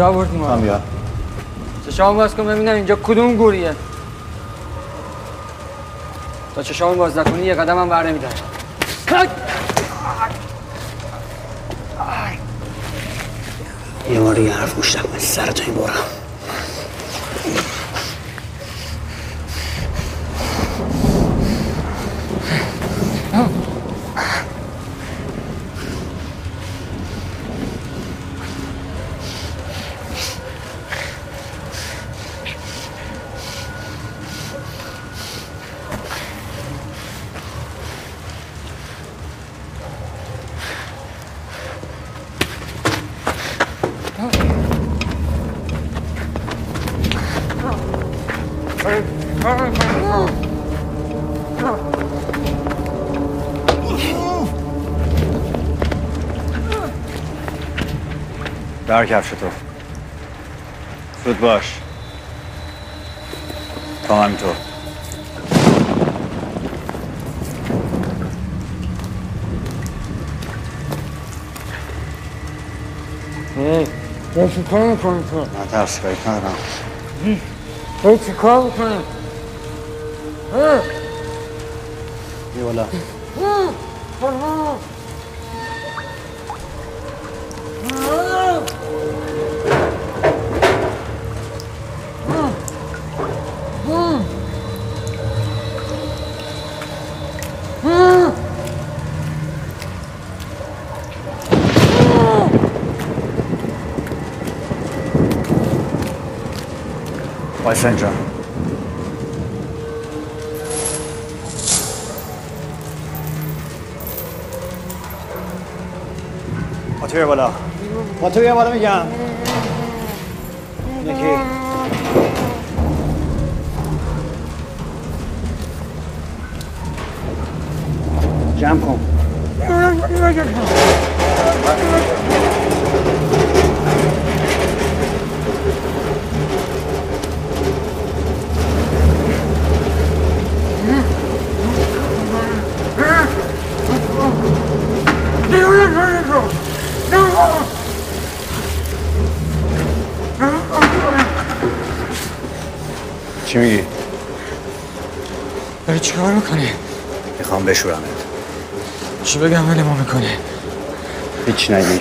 کجا بردی ما؟ هم بیا چشام باز کن ببینم اینجا کدوم گوریه. تا چشام باز نکنی یه قدم هم بر نمیدارم. یه بار دیگه حرف گوش نکن سرتو این برم در کفش تو. زود باش. تو هم تو تو چی کار می‌کنی تو؟ نه ترس کاری ندارم. تو چی کار می‌کنی؟ بیا بالا تو بیا بالا با تو بیا بالا میگم می‌کنی؟ می‌خوام بشورمت چی بگم ولی ما می‌کنی؟ هیچ نگی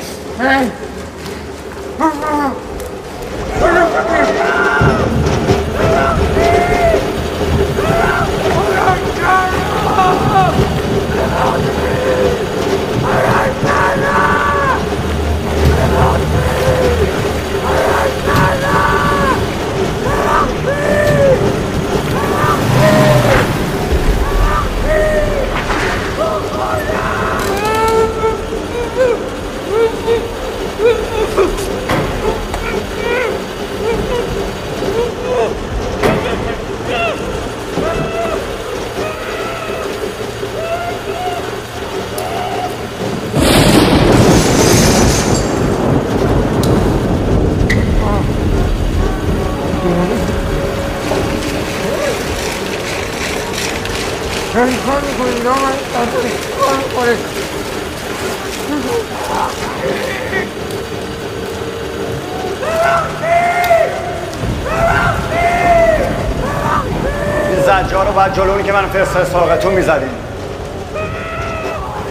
باید جلونی که من فرست ساقتون می‌زدیم.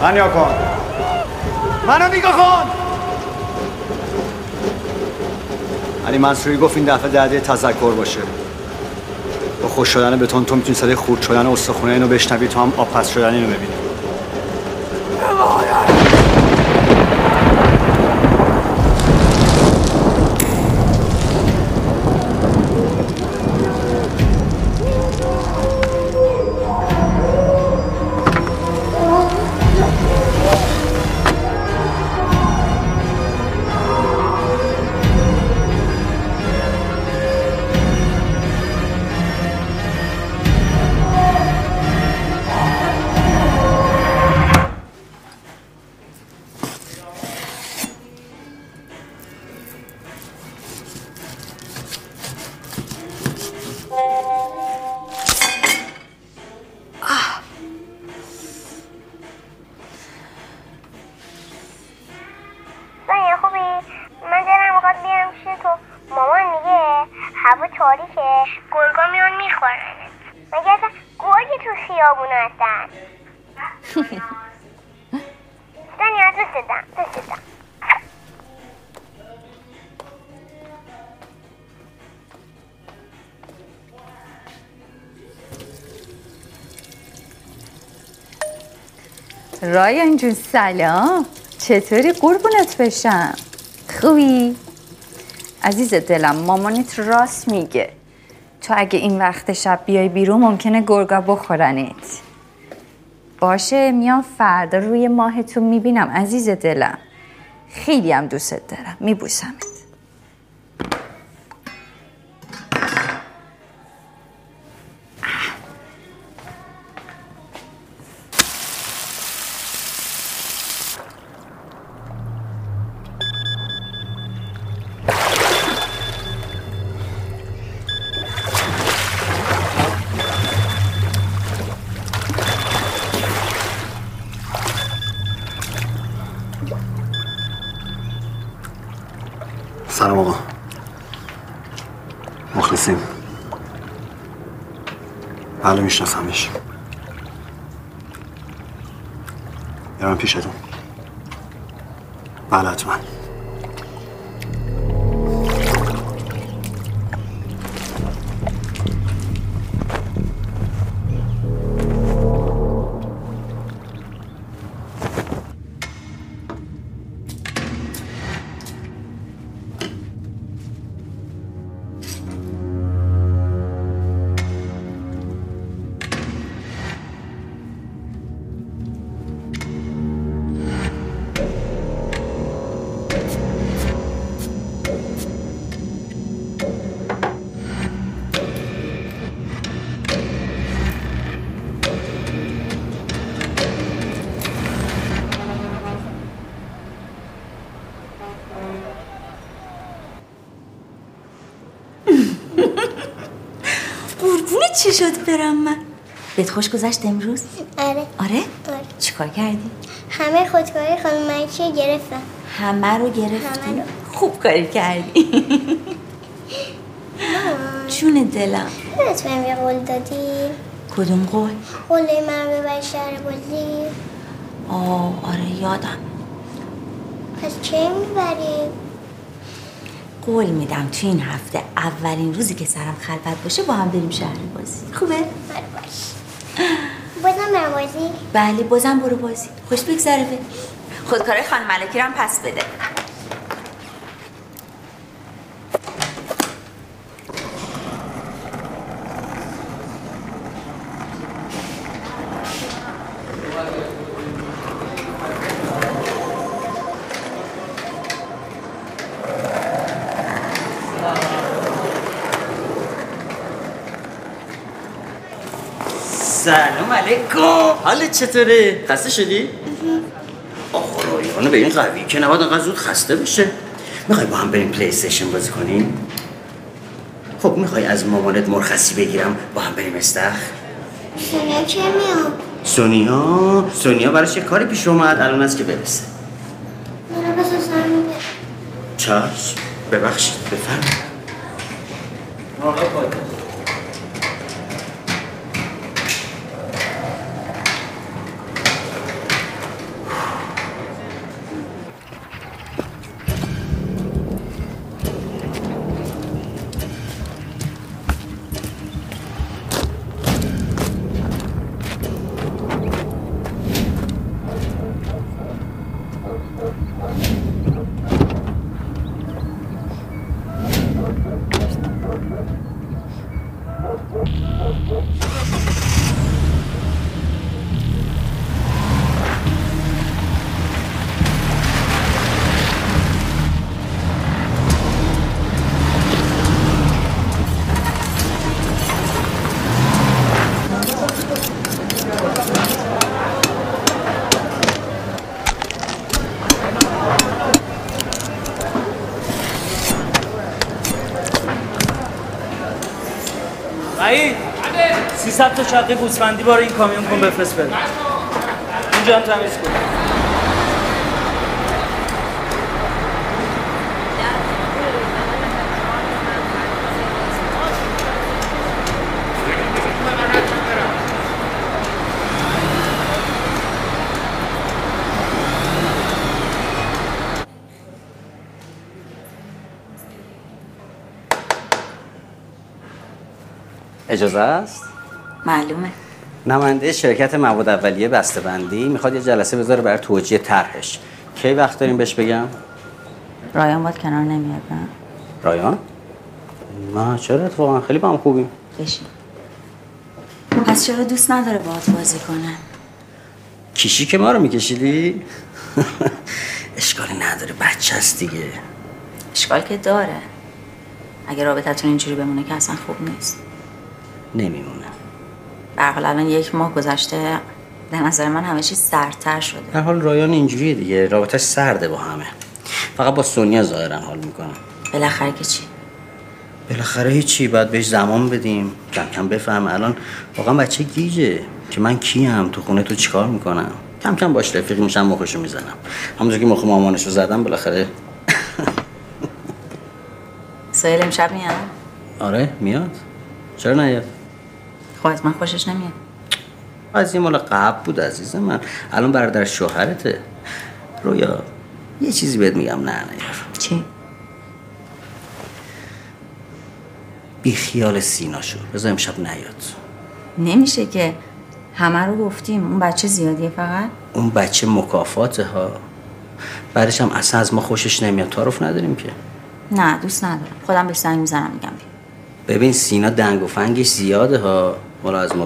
من یا کن. منو نگاه کن! علی منصوری گفت این دفعه دهده تذکر باشه. با خوش شدن بتون تو می‌تونی صدای خورد شدن استخونه اینو بشنوی تو هم آب پس شدن اینو ببینی. دنیا دوست دارم دوست دارم رایان جون سلام. چطوری؟ قربونت بشم. خوبی؟ عزیز دلم مامانت راست میگه. تو اگه این وقت شب بیای بیرون ممکنه گرگا بخورنت باشه میام فردا روی ماهتون می‌بینم عزیز دلم. خیلی هم دوستت دارم. میبوسمت. چی شد برم من؟ بهت خوش گذشت امروز؟ آره. آره؟ آره. چیکار کردی؟ همه خودکاری خانم ملیکی گرفتم همه رو گرفتی؟ همه رو. خوب کاری کردی. جون دلم. بهم یه قول دادی؟ کدوم قول؟ قول من ببری شهر بازی. آه آره یادم. پس کی می‌بری؟ قول میدم تو این هفته اولین روزی که سرم خلوت باشه با هم بریم شهر بازی. خوبه؟ آره باش. بازم برم بازی؟ بله بازم برو بازی. خوش بگذره. به خودکاره خانم ملکی رو هم پس بده. سلام علیکم حالت چطوره؟ خسته شدی؟ آخه رایانه به این قوی که نباید انقدر زود خسته بشه می‌خوای با هم بریم پلی استیشن بازی کنیم؟ خب می‌خوای از مامانت مرخصی بگیرم با هم بریم استخ؟ سونیا چه میام سونیا سونیا براش یه کاری پیش اومد الان است که برسه چشم ببخشید بفرم صد تا چقه گوسفندی بار این کامیون کن بفرست بده اینجا هم تمیز کن اجازه است؟ معلومه. نماینده شرکت مواد اولیه بسته‌بندی می‌خواد یه جلسه بذاره برای توجیه طرحش. کی وقت داریم بهش بگم؟ رایان باید کنار نمیاد نه؟ رایان؟ ما چرا اتفاقا؟ خیلی با هم خوبیم. بشین. پس چرا دوست نداره باهات بازی کنه؟ کیشی که ما رو میکشیدی؟ اشکالی نداره بچه هست دیگه. اشکال که داره. اگه رابطتون اینجوری بمونه که اصلا خوب نیست. نمیمونه. به هر حال الان یک ماه گذشته به نظر من همه چیز سردتر شده. در حال رایان اینجوریه دیگه رابطش سرده با همه. فقط با سونیا ظاهرا حال می‌کنم بالاخره که چی؟ بالاخره هیچی باید بهش زمان بدیم. کم کم بفهمه الان واقعا بچه گیجه که من کیم؟ تو خونه تو چیکار می‌کنم؟ کم کم باش رفیق میشم مخشو می‌زنم. همونجور که مخ مامانشو زدم بالاخره سایل امشب میاد؟ آره میاد. چرا نیاد؟ خب از من خوشش نمیاد. از این مال قبل بود عزیز من. الان برادر شوهرته. رویا یه چیزی بهت میگم نه نه. چی؟ بی خیال سینا شو. بذار امشب نیاد. نمیشه که. همه رو گفتیم. اون بچه زیادیه فقط؟ اون بچه مکافاته ها. بعدش هم اصلا از ما خوشش نمیاد. تعارف نداریم که. نه دوست ندارم. خودم به زنگ می‌زنم میگم. ببین سینا دنگ و فنگش زیاده ها. مالا از ما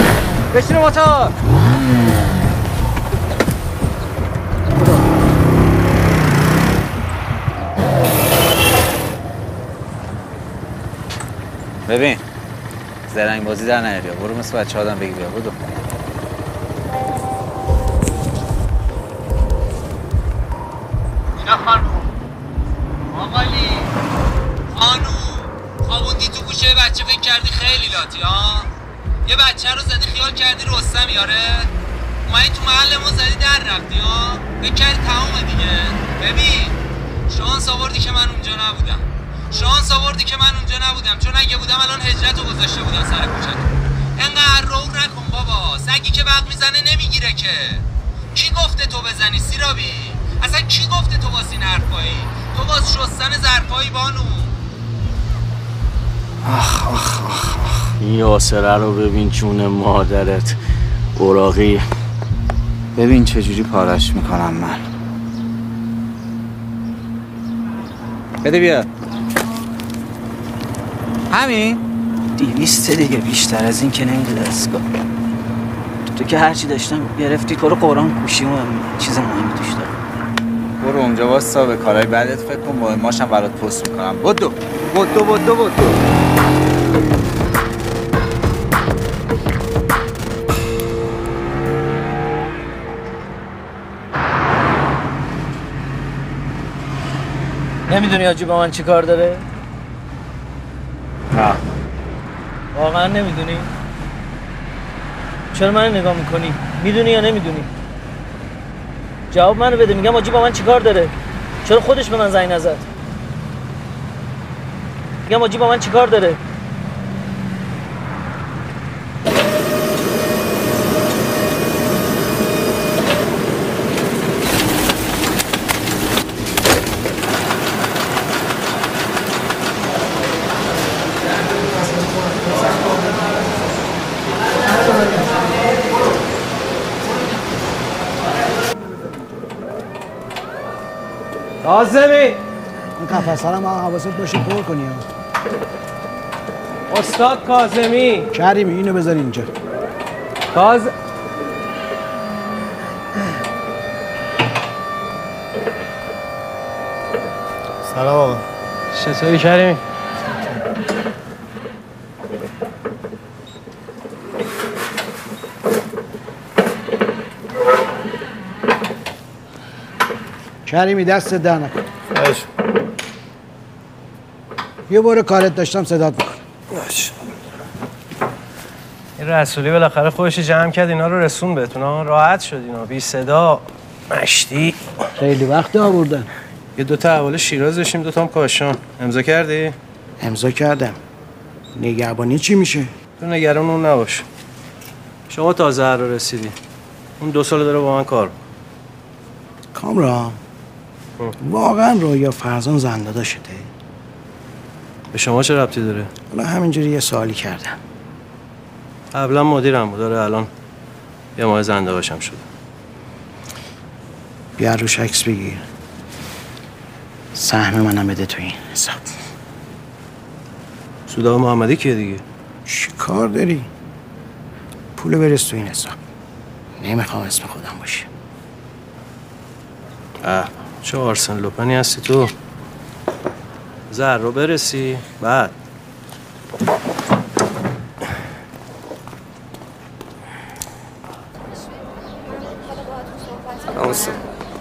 بشین موتور ببین زرنگ بازی در نیاری برو مثل بچه آدم بگی بیا بودو یاره اومدی تو محل ما زدی در رفتی ها فکر کردی تمومه دیگه. ببین شانس آوردی که من اونجا نبودم. شانس آوردی که من اونجا نبودم. چون اگه بودم الان هجرت رو گذاشته بودم سر کوچه انقدر روغ نکن بابا. سگی که برق می‌زنه نمی‌گیره که. کی گفته تو بزنی سیرابی؟ اصلا کی گفته تو واسه این حرفایی؟ تو واس شستن ظرفایی بانو. یاسره رو ببین جون مادرت. براقی ببین چجوری پارش می‌کنم من. بده بیا. همین؟ دیویسته دیگه بیشتر از این که نمیده دستگاه تو که هرچی داشتم گرفتی تو رو قرآن گوشی و چیز مهمی توش دارم برو اونجا واستا به کارهای بعدت فکر کن مهماشم برات پست می‌کنم. بدو. بدو بدو بدو. نمی‌دونی آجی با من چی کار داره؟ نه واقعا نمی‌دونی؟ چرا من نگاه می‌کنی؟ می‌دونی یا نمی‌دونی؟ جواب منو بده میگم آجی با من چی کار داره؟ چرا خودش به من زنگ نزد؟ میگم آجی با من چی کار داره؟ کاظمی این قفصه رو هم حواست باشه پر کنی ها. استاد کاظمی. کریمی اینو بذار اینجا. کاظ سلام آقا. چطوری کریمی کریمی دست ده نکن. یه بار کارت داشتم صدات می‌کنم. این رسولی بالاخره خودش جمع کرد اینا رو رسون بهتون. راحت شد اینا. بی صدا مشتی. خیلی وقت آوردن. یه دوتا حواله شیراز داشتیم دوتا هم کاشان. امضا کردی؟ امضا کردم. نگهبانی چی میشه؟ تو نگران اون نباش. شما تازه هر رو رسیدی. اون دو سال داره با من کار. کامران. واقعا رویا فرزان زنده داشته به شما چه ربطی داره؟ حالا همینجوری یه سوالی کردم. قبلا مدیرم بود. داره الان یه ماه زنده باشم شده. بیا روش عکس بگیر. سهم منم بده تو این حساب. سودا محمدی کیه دیگه؟ چی کار داری؟ پولو برس تو این حساب. نمی‌خوام اسم خودم باشه. اه. چه آرسن لوپنی هستی تو؟ زر رو برسی؟ بعد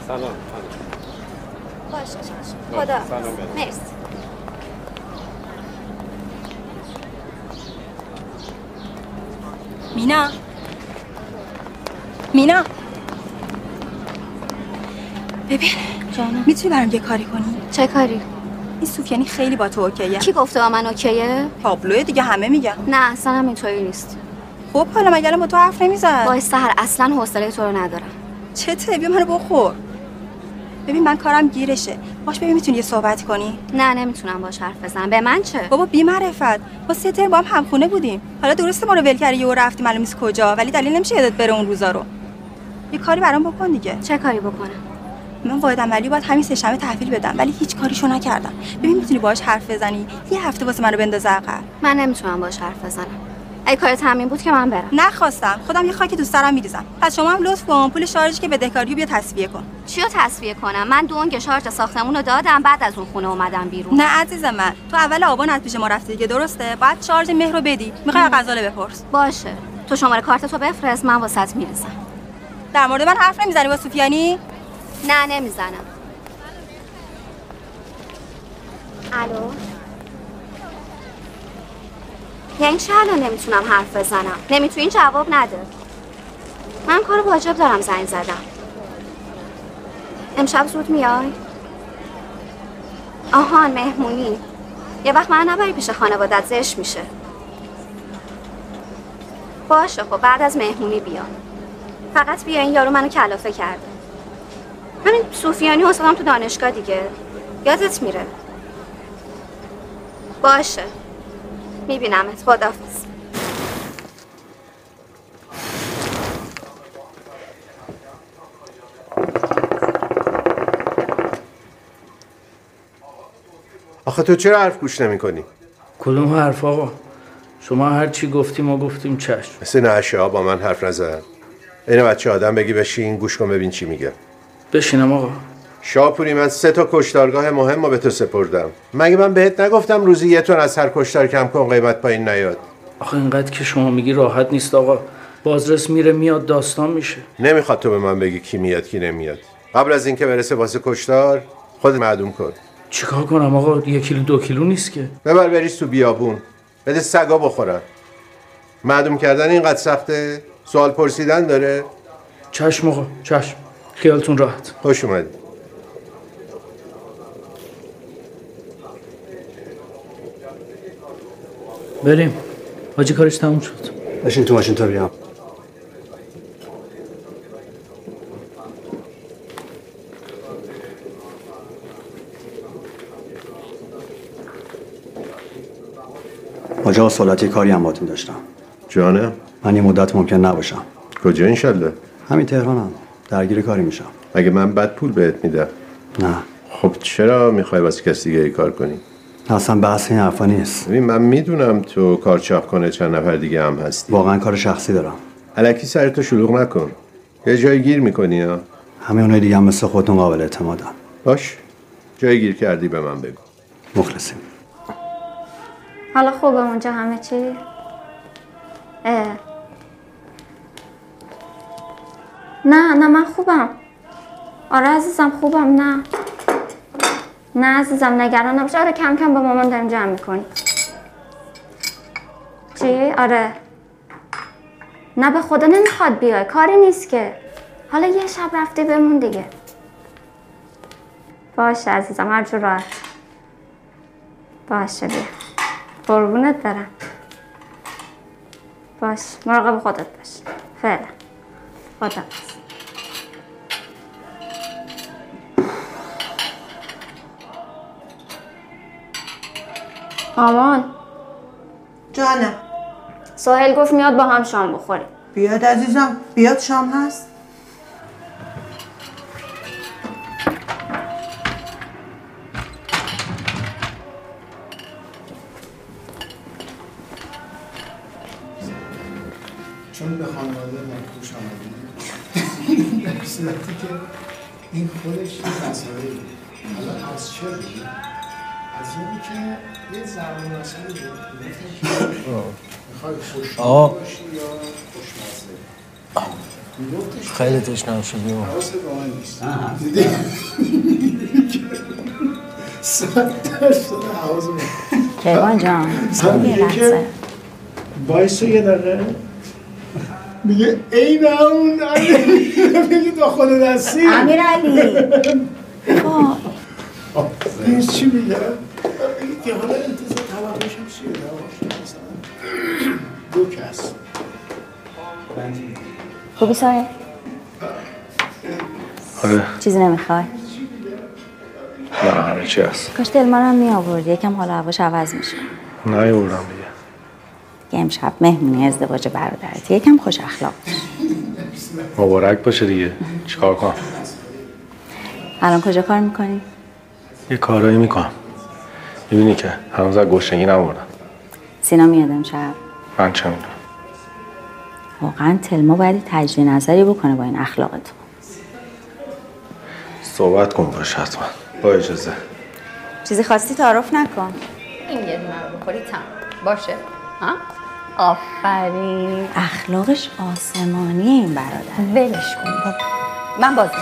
سلام باشه چشم خدا مرسی مینا مینا ببین جانم می‌تونی برام یه کاری کنی؟ چه کاری؟ این سوفیانی خیلی با تو اوکیه. کی گفته با من اوکیه؟ تابلوه دیگه همه میگن. نه اصلا هم اینطوری نیست. خب حالا مگه با تو حرف نمی‌زد با سهر اصلا حوصله تو رو ندارم. چته بیا منو بخور. ببین من کارم گیرشه. باش ببین می‌تونی یه صحبت کنی. نه نمی‌تونم باش حرف بزنم. به من چه؟ بابا بی معرفت. با سه ترم با هم همخونه بودیم. حالا درسته ما رو ول کردی و رفتی معلوم کجا ولی دلیل نمیشه یادت بره اون روزا رو. یه کاری برام بکن دیگه. چه کاری بکنم؟ من واحد عملی باید همین سه شنبه تحویل بدم ولی هیچ کاریشو نکردم. ببین می‌تونی باهاش حرف بزنی؟ یه هفته واسه منو بنداز عقب. من نمی‌تونم باش حرف بزنم. اگه کارت همین بود که من برم. نخواستم. خودم یه خاک تو سرم میریزم. پس شما هم لطف کن پول شارژی که به دهکاریو بیا تصفیه کن. چیو تصفیه کنم؟ من دونگ شارژ ساختمون رو دادم بعد از اون خونه اومدم بیرون. نه عزیز من تو اول آبان از پیش ما رفتی دیگه درسته؟ بعد شارژ مهر رو بدی. می‌خوای غزاله بپرس. باشه. تو شماره کارت تو بفرست من واسط می‌رسم در مورد من حرف نمی‌زنی با سوفیانی؟ نه نمی‌زنم. الو؟ یعنی چه الان نمی‌تونم حرف بزنم؟ نمی‌تونی؟ جواب نده. من کار واجب دارم زنگ زدم. امشب زود میای؟ آهان مهمونی. یه وقت من نبری پیش خانوادت زش میشه. باشه خب بعد از مهمونی بیا. فقط بیا این یارو منو کلافه کرده. همین صوفیانی حسابم تو دانشگاه دیگه. یادت میره. باشه. میبینمت. خدافز آخه تو چرا حرف گوش نمی کنی؟ کدوم حرف آقا؟ شما هر چی گفتی ما گفتیم چشم. مثل نعشه ها با من حرف نزن. این بچه آدم بگی بشین گوش کن ببین چی میگه. بشینم آقا. شاپوری من سه تا کشتارگاه مهم رو به تو سپردم. مگه من بهت نگفتم روزی یه تون از هر کشتار کم کن قیمت پایین نیاد؟ آخه اینقدر که شما میگی راحت نیست آقا. بازرس میره میاد داستان میشه. نمی‌خواد تو به من بگی کی میاد کی نمیاد. قبل از اینکه برسه واسه کشتار خود معدوم کن. چیکار کنم آقا؟ یک کیلو دو کیلو نیست که. ببر بریز تو بیابون. بده سگا بخورن. معدوم کردن اینقدر سخته؟ سوال پرسیدن داره؟ چشم آقا چشم. خیالتون راحت. خوش اومدی بریم. حاجی کارش تموم شد. بشین تو ماشین تا بیام. آجا سولاتی کاری هم باتون داشتم. جانم. من یه مدت ممکن نباشم. کجا انشالله؟ همین تهرانم. درگیر کاری میشم. مگه من بد پول بهت میدم؟ نه. خب چرا می‌خوای واسه کسی دیگه کار کنی؟ اصلا بحث این حرفا نیست. ببین من می‌دونم تو کار چاق کنه چند نفر دیگه هم هستی. واقعا کار شخصی دارم. الکی سرتو شلوغ نکن. یه جای گیر می‌کنی ها؟ همه اونای دیگه هم مثل خودتون قابل اعتمادن. باش. جای گیر کردی به من بگو. مخلصیم. حالا خوبه اونجا همه چی؟ اه. نه نه من خوبم. آره عزیزم خوبم نه. نه عزیزم نگران نباش. آره کم کم با مامان داریم جمع می‌کنیم. چی؟ آره. نه به خدا نمی‌خواد بیای. کاری نیست که. حالا یه شب رفتی بمون دیگه. باشه عزیزم هر جور راحت. باشه بیا. قربونت برم. باش مراقب خودت باش. فعلا. خدا مامان جانم ساحل گفت میاد با هم شام بخوریم. بیاد عزیزم بیاد شام هست. که این خودش یه مسئله حالا از چه بود؟ از اینی که یه زبان مسئله بود. می‌خوای آه. خوشحال باشی یا خوشمزه؟ خیلی تشنم شدی. و حواست به من نیست. دیدی؟ صد درصد حواس به کیوان جان. لحظه. یه دقیقه. میگه این اون میگه خود دستی امیرعلی. این چی میگه؟ میگه که حالا انتظار طبقش هم چیه دواش مثلا دو کس. خوبی سایه؟ آره. چیزی نمی‌خوای؟ نه همه چی هست. کاش دل منم می آورد یکم حال هواش عوض میشه. نیوردم دیگه یه امشب مهمونی ازدواج برادرت. یکم خوش اخلاق. مبارک باشه دیگه. چیکار کنم؟ الان کجا کار می‌کنی؟ یه کارایی می‌کنم. می‌بینی که هنوز از گشنگی نموردم سینا میاد امشب؟ من چه می‌دونم. واقعا تلما باید تجدید نظری بکنه با این اخلاق تو صحبت کن باش حتما. با اجازه. چیزی خواستی تعارف نکن. این یه دونه رو بخوری تم باشه. ها؟ آفرین. اخلاقش آسمانی این برادر. ولش کن من بازی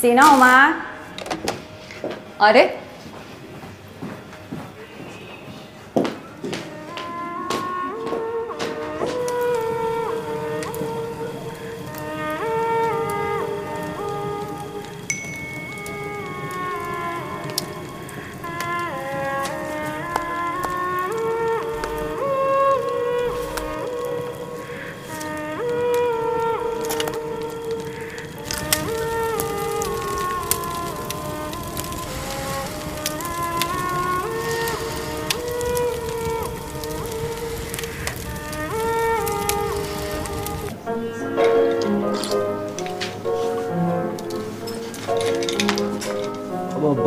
سینا اومد؟ آره.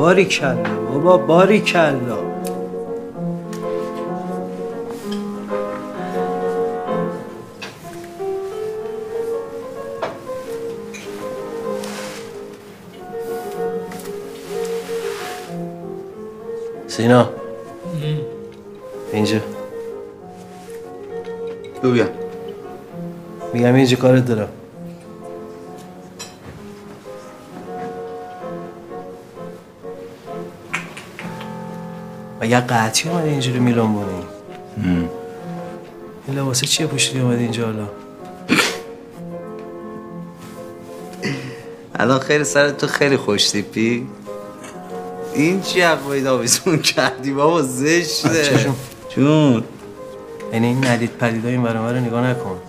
باری کلا. بابا باری کلا. سینا. اینجا. بگویم میگم اینجا کارت دارم. مگه قطعی اومدی اینجوری میلان بونی این لباسه چیه پوشیدی اومدی اینجا حالا؟ الان خیلی سر تو خیلی خوش تیپی. این چی حرفایی آویزون کردی بابا؟ زشته. چشم. جون. یعنی این ندید پدیدا این برامه رو نگاه نکن.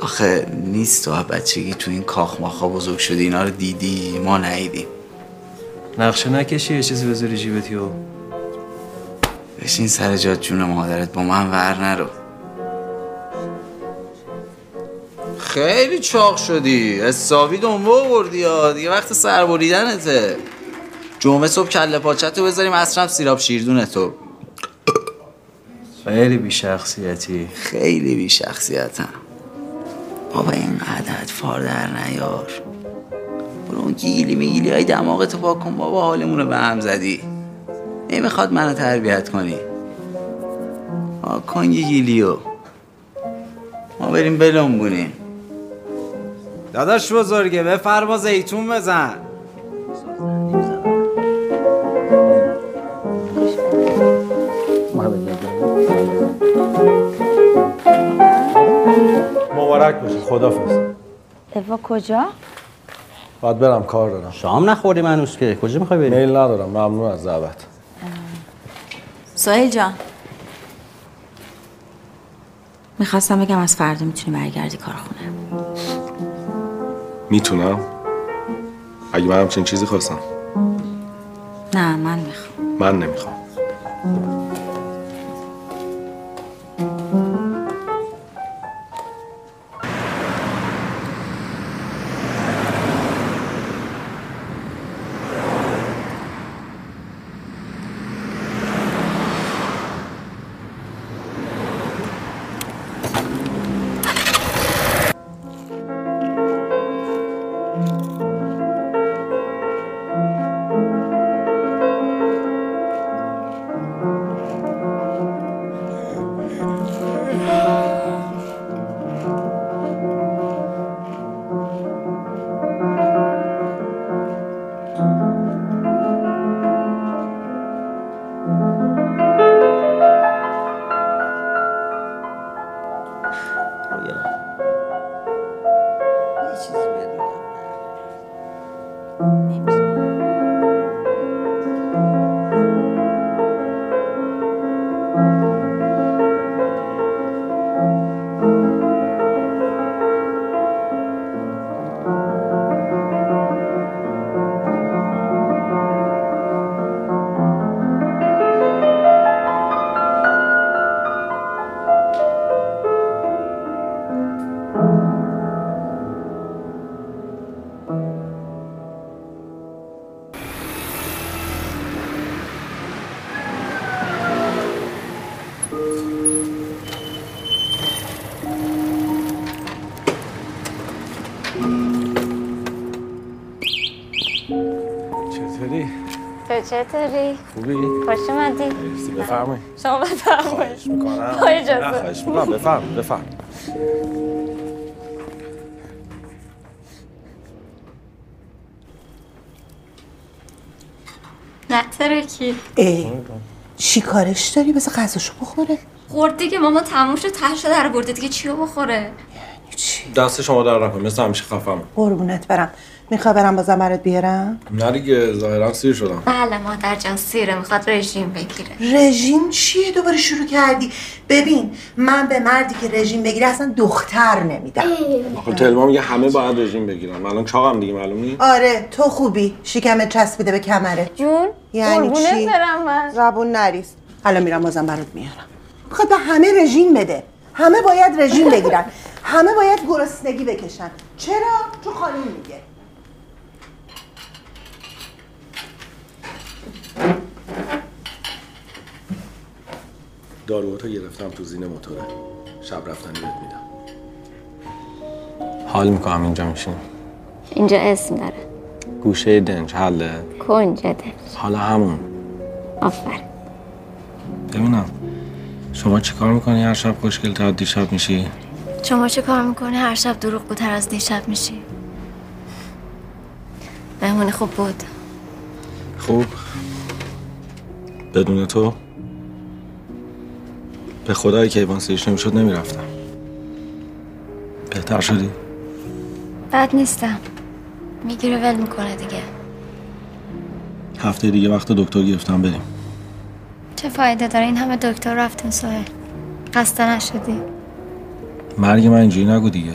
آخه نیست تو بچگی تو این کاخ ماخا بزرگ شدی اینا رو دیدی ما ندیدیم. نقشه نکشی یه چیزی بذاری جیبتی و بشین سر جات جون مادرت با من ور نرو. خیلی چاق شدی. حسابی دنبه آوردی یا دیگه وقت سر بریدنته. جمعه صبح کله پاچتو بذاریم اصرم سیراب شیردون تو. خیلی بی شخصیتی خیلی بی شخصیتم بابا این عدد فار در نیار. برو اون گیلی میگیلی های دماغتو پاک کن بابا حالمون رو به هم زدی. نمی‌خواد منو تربیت کنی. پاک کن یه گیلیو. ما بریم بلنبونیم داداش بزرگه بفرما زیتون بزن. مبارک باشه خدافظ. اوا کجا؟ باید برم کار دارم. شام نخوردی منوس که کجا می‌خوای بری؟ میل ندارم ممنون از دعوت. سایل جان. می‌خواستم بگم از فردا می‌تونی برگردی کارخونه. می‌تونم؟ اگه من همچین چیزی خواستم. نه من می‌خوام. من نمی‌خوام. تو چطوری؟ خوبی؟ خوش اومدی؟ مرسی بفرمایید. شما بفرمایید. خواهش می‌کنم. با اجازه. نه خواهش می‌کنم. بفرم بفرم. نه ترکی ای چی کارش داری؟ بذار غذاشو بخوره. خورد دیگه ماما تموم شد ترشو در برده. دیگه چیو بخوره؟ دست شما در نکن مثل همیشه خفم قربونت برم. می‌خوای برم بازم برات بیارم؟ نه دیگه ظاهرا سیر شدم. بله مادر جان سیره می‌خواد رژیم بگیره. رژیم چیه؟ دوباره شروع کردی؟ ببین من به مردی که رژیم بگیره اصلا دختر نمیدم. آخه تلما میگه همه باید رژیم بگیرن. الان چاقم دیگه معلوم نیست؟ آره تو خوبی. شکمت چسبیده به کمره. جون یعنی چی؟ برم من. زبون نریز. الان میرم بازم برات میارم. می‌خواد به همه رژیم بده. همه باید رژیم بگیرن. همه باید گرسنگی بکشن. چرا؟ تو خانم میگه. داروهاتو گرفتم تو زین موتوره. شب رفتنی بهت میدم. حال می‌کنم اینجا میشین اینجا اسم داره. گوشه دنج حله. کنج دنج. حالا همون. آفرین ببینم. شما چیکار می‌کنی هر شب خوشگل تا دیشب میشی؟ شما چه کار می‌کنی هر شب دروغ تر از دیشب میشی؟ مهمونی خوب بود. خوب. بدون تو؟ به خدای که ایوان سیرش نمی‌شد نمی‌رفتم. بهتر شدی؟ بد نیستم. می‌گیره ول می‌کنه دیگه. هفته دیگه وقت دکتر گرفتم بریم. چه فایده داره؟ این همه دکتر رفتیم سوهل. خسته نشدی؟ مرگ من اینجوری نگو دیگه.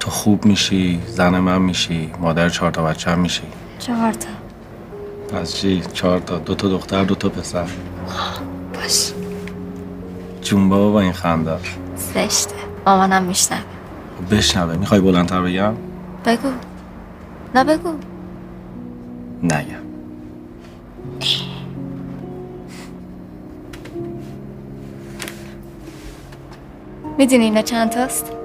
تو خوب میشی زن من میشی مادر چهار تا بچه هم میشی. چهار تا. پس چی؟ چهار تا. دو تا دختر دو تا پسر. جون بابا با این خنده. زشته. مامانم میشنوه. خب بشنوه. می‌خوای بلندتر بگم؟ بگو. نه بگو. نگم. می‌دونی اینا چند تاست؟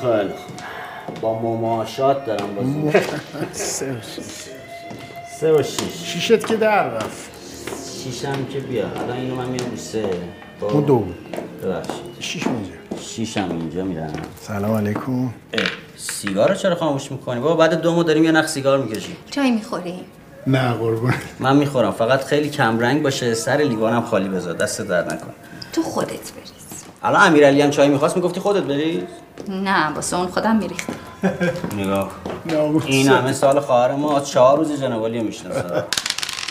خیلی خوب. با مماشات دارم بازی سه و شیش. سه و شیش شیشت که در رفت. شیشم که بیا. الان اینو من میام رو سه. اون دو. بود ببخشید. شیش اونجا شیشم اینجا میرم. سلام علیکم. سیگار رو چرا خاموش می‌کنی؟ بابا بعد دو ماه داریم یه نخ سیگار می‌کشیم. چای می‌خوری؟ نه قربون من می‌خورم. فقط خیلی کم رنگ باشه سر لیوانم خالی بذار. دست در نکن. تو خودت بریز الان امیرعلی هم چای می‌خواست می‌گفتی خودت بریز. نه واسه اون خودم میریختم. نگاه این همه سال خواهر ما چهار روز جنوالی رو می‌شناسه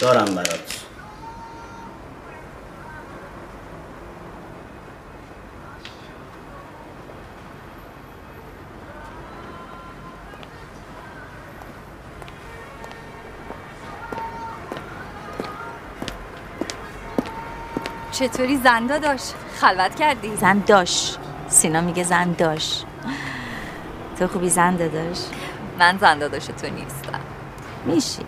دارم برات. چطوری؟ زندا داشت. خلوت کردی؟ زن داشت. سینا میگه زن داشت. تو خوبی زنده داشت من زندا داشت تو نیستم. میشی.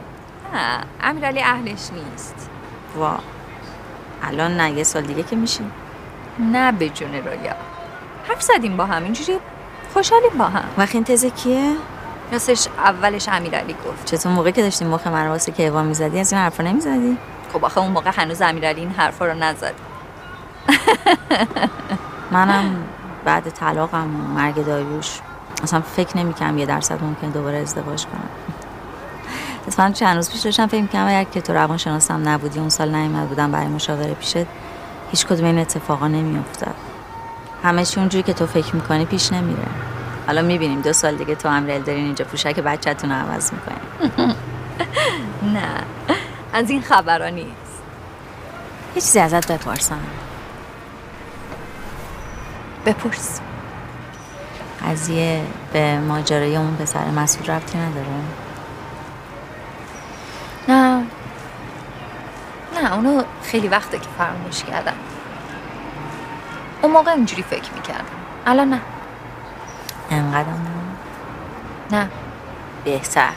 نه امیرعلی اهلش نیست. وا. الان نه یه سال دیگه که میشی نه به جون رویا. حرف زدیم با هم اینجوری خوشحالیم با هم. وقتی این تزه کیه؟ راستش اولش امیرعلی گفت. چطور موقع که داشتیم مخ من رو واسه کیوان می‌زدی؟ از این حرفا نمی‌زدی؟ خب آخه اون موقع هنوز امیرعلی این حرفا رو نزد. منم بعد طلاقم و مرگ داریوش اصلا فکر نمی‌کنم یه درصد ممکن دوباره ازدواج کنم. اتفاقا چند روز پیش داشتم فکر می‌کنم اگر که تو روانشناسم نبودی اون سال نیومد بودم برای مشاوره پیشت هیچ کدوم این اتفاقا نمیافتاد. همه چی اونجوری که تو فکر می‌کنی پیش نمیره. حالا می‌بینیم دو سال دیگه تو امیرعلی دارین اینجا پوشک بچه‌تون رو عوض می‌کنین. نه از این خبرا نیست. یه چیزی ازت بپرسم. بپرس. قضیه به ماجرای اون پسر مسعود ربطی نداره؟ نه. نه اونو خیلی وقته که فراموش کردم. اون موقع اینجوری فکر می‌کردم. الان نه. انقدر نه. بهتر.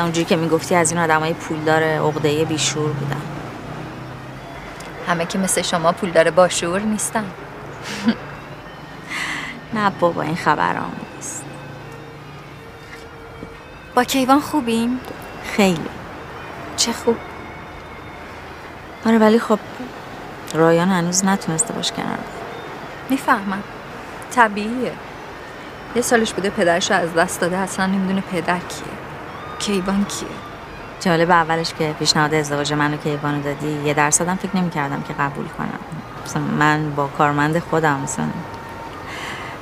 مثلا اونجوری که می‌گفتی از این آدمای پولدار عقده‌ای بیشور بودن. همه که مثل شما پولدار باشور نیستن. نه بابا این خبرام نیست. با کیوان خوبیم؟ خیلی. چه خوب. آره ولی خب رایان هنوز نتونسته باش کنار می‌فهمم. طبیعیه. یه سالش بوده پدرش از دست داده اصلا نمی‌دونه پدر کیه. کیوان کیه؟ جالب اولش که پیشنهاد ازدواج منو کیوانو دادی یه درصدم فکر نمی‌کردم که قبول کنم. مثلا من با کارمند خودم مثلا.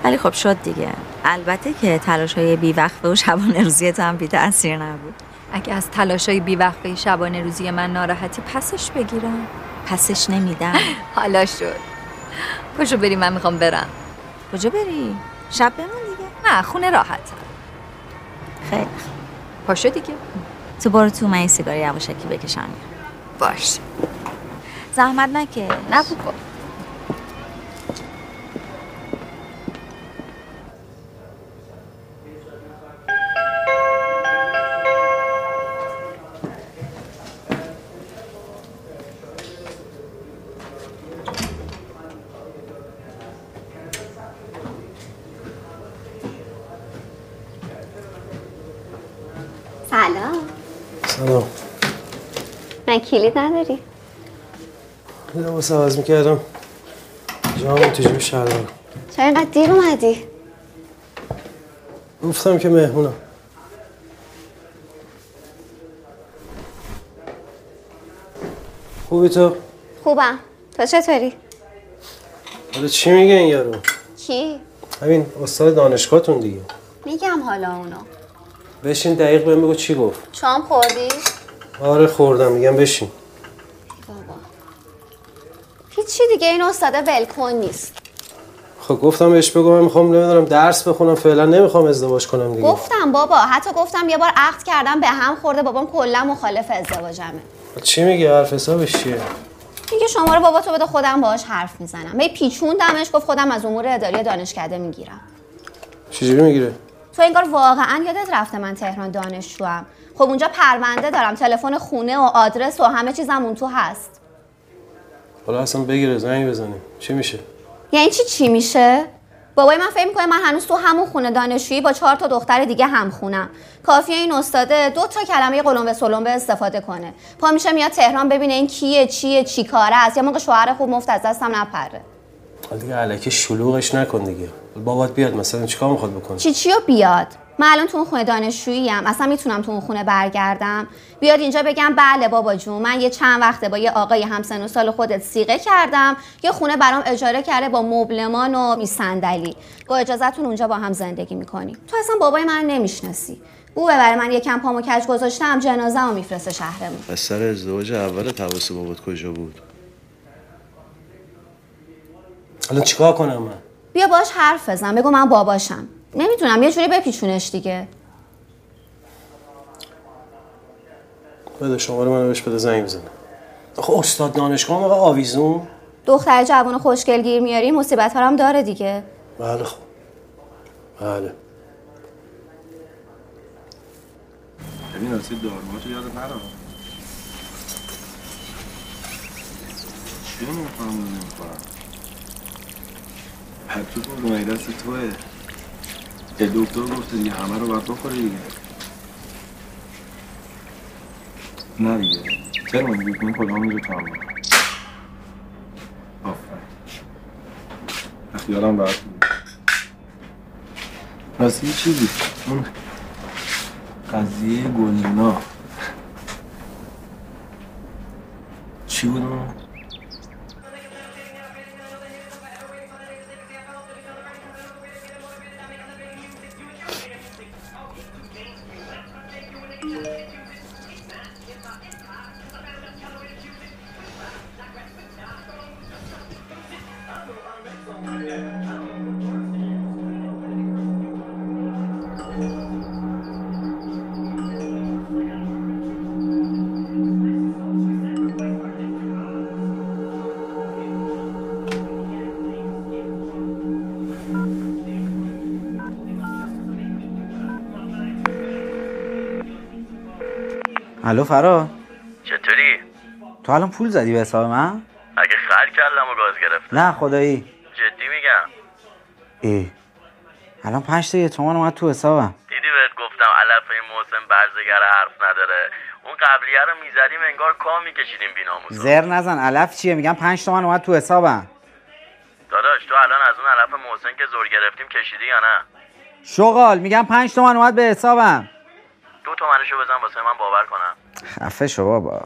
ولی خب شد دیگه. البته که تلاش های بیوقفه و شبانه روزی تو هم بی تاثیر نبود. اگه از تلاشای بیوقفه شبانه روزی من ناراحتی پسش بگیرم. پسش نمیدم. حالا شد. پاشو بریم من می‌خوام برم. کجا بری؟ شب بمون دیگه. نه خونه راحت خیلی پاشو دیگه. تو برو تو من یه سیگار یواشکی بکشم. باش. زحمت نکش. نه بابا کلید نداری؟ لباس عوض می‌کردم جام تو جیب شلوارم چرا اینقدر دیر اومدی؟ گفتم که مهمونم خوبی تو؟ خوبم تو چطوری؟ حالا چی میگه این یارو؟ کی؟ همین استاد دانشگاهتون دیگه میگم حالا اونو بشین دقیق بهم بگو چی گفت شام خوردی؟ آره خوردم. میگم بشین. بابا. هیچی دیگه این استاده ولکن نیست. خب گفتم بهش بگو من می‌خوام نمی‌دونم درس بخونم فعلا نمی‌خوام ازدواج کنم دیگه. گفتم بابا حتی گفتم یه بار عقد کردم به هم خورده بابام کلا مخالف ازدواجمه. چی میگه حرف حسابش چیه؟ میگه شما رو بابا تو بده خودم باهاش حرف می‌زنم. هی پیچوندمش گفت خودم از امور اداری دانشکده می‌گیرم. چجوری می‌گیره؟ تو انگار واقعا یادت رفته من تهران دانشجوام. خب اونجا پرونده دارم تلفن خونه و آدرس و همه چیزم اون تو هست. حالا اصلا بگیره زنگ بزنیم چی میشه؟ یعنی چی چی میشه؟ بابای من فکر می‌کنه من هنوز تو همون خونه دانشجویی با چهار تا دختر دیگه هم خونم. کافیه این استاده دو تا کلمه قلمبه سلمبه استفاده کنه. پا میشه میاد تهران ببینه این کیه چیه چی کاره است. یا موقع شوهر خوب مفت از دستم نپره. حالا دیگه علکی شلوغش نکن دیگه. بابات بیاد مثلا چیکار می‌خواد بکنه؟ چی چیو بیاد؟ من الان تو اون خونه دانشجویی ام اصلا می‌تونم تو اون خونه برگردم. بیاد اینجا بگم بله بابا جون من یه چند وقته با یه آقای همسن و سال خودت سیغه کردم. یه خونه برام اجاره کرده با مبلمان و می صندلی. با اجازهتون اونجا با هم زندگی می‌کنیم. تو اصلا بابای من نمی‌شناسی. او ببره من یکم پامو کج گذاشتم جنازه رو میفرسته شهرمون. از سر ازدواج اول حواس بابات کجا بود؟ الان چیکار کنم من؟ بیا باش حرف بزن. بگو من باباشم. نمی‌تونم یه جوری بپیچونش دیگه. بده شماره منو بهش بده زنگ بزنه. آخه استاد دانشگاه موقع آویزون. دختر جوان خوشگل گیر میاری مصیبت هم داره دیگه. بله خب. بله. ببین راستی داروهاتو یادت نرم چی نمی‌خورم اونو نمی‌خورم حتوت مگه دست توه. دکتر گفته دیگه همه رو باید بخوری دیگه. نه دیگه. چرا من این کلام اینجا تو هم آفرین. خیالم راحت بود. راستی یه چیزی اون قضیه گلینا چی بود اون؟ الو فرا. چطوری؟ تو الان پول زدی به حساب من؟ اگه خر کردم و گاز گرفت نه خدایی. جدی میگم. ای. الان پنج تا یه تومن اومد تو حسابم. دیدی بهت گفتم علف این محسن برزگر حرف نداره. اون قبلیه رو می‌زدیم انگار کام میکشیدیم بیناموس زر نزن علف چیه؟ میگم پنج تومن اومد تو حسابم. داداش تو الان از اون علف محسن که زور گرفتیم کشیدی یا نه؟ شغال میگم پنج تومن اومد به حسابم. دو تومنشو بزن واسه من باور کنم. خفه شو بابا.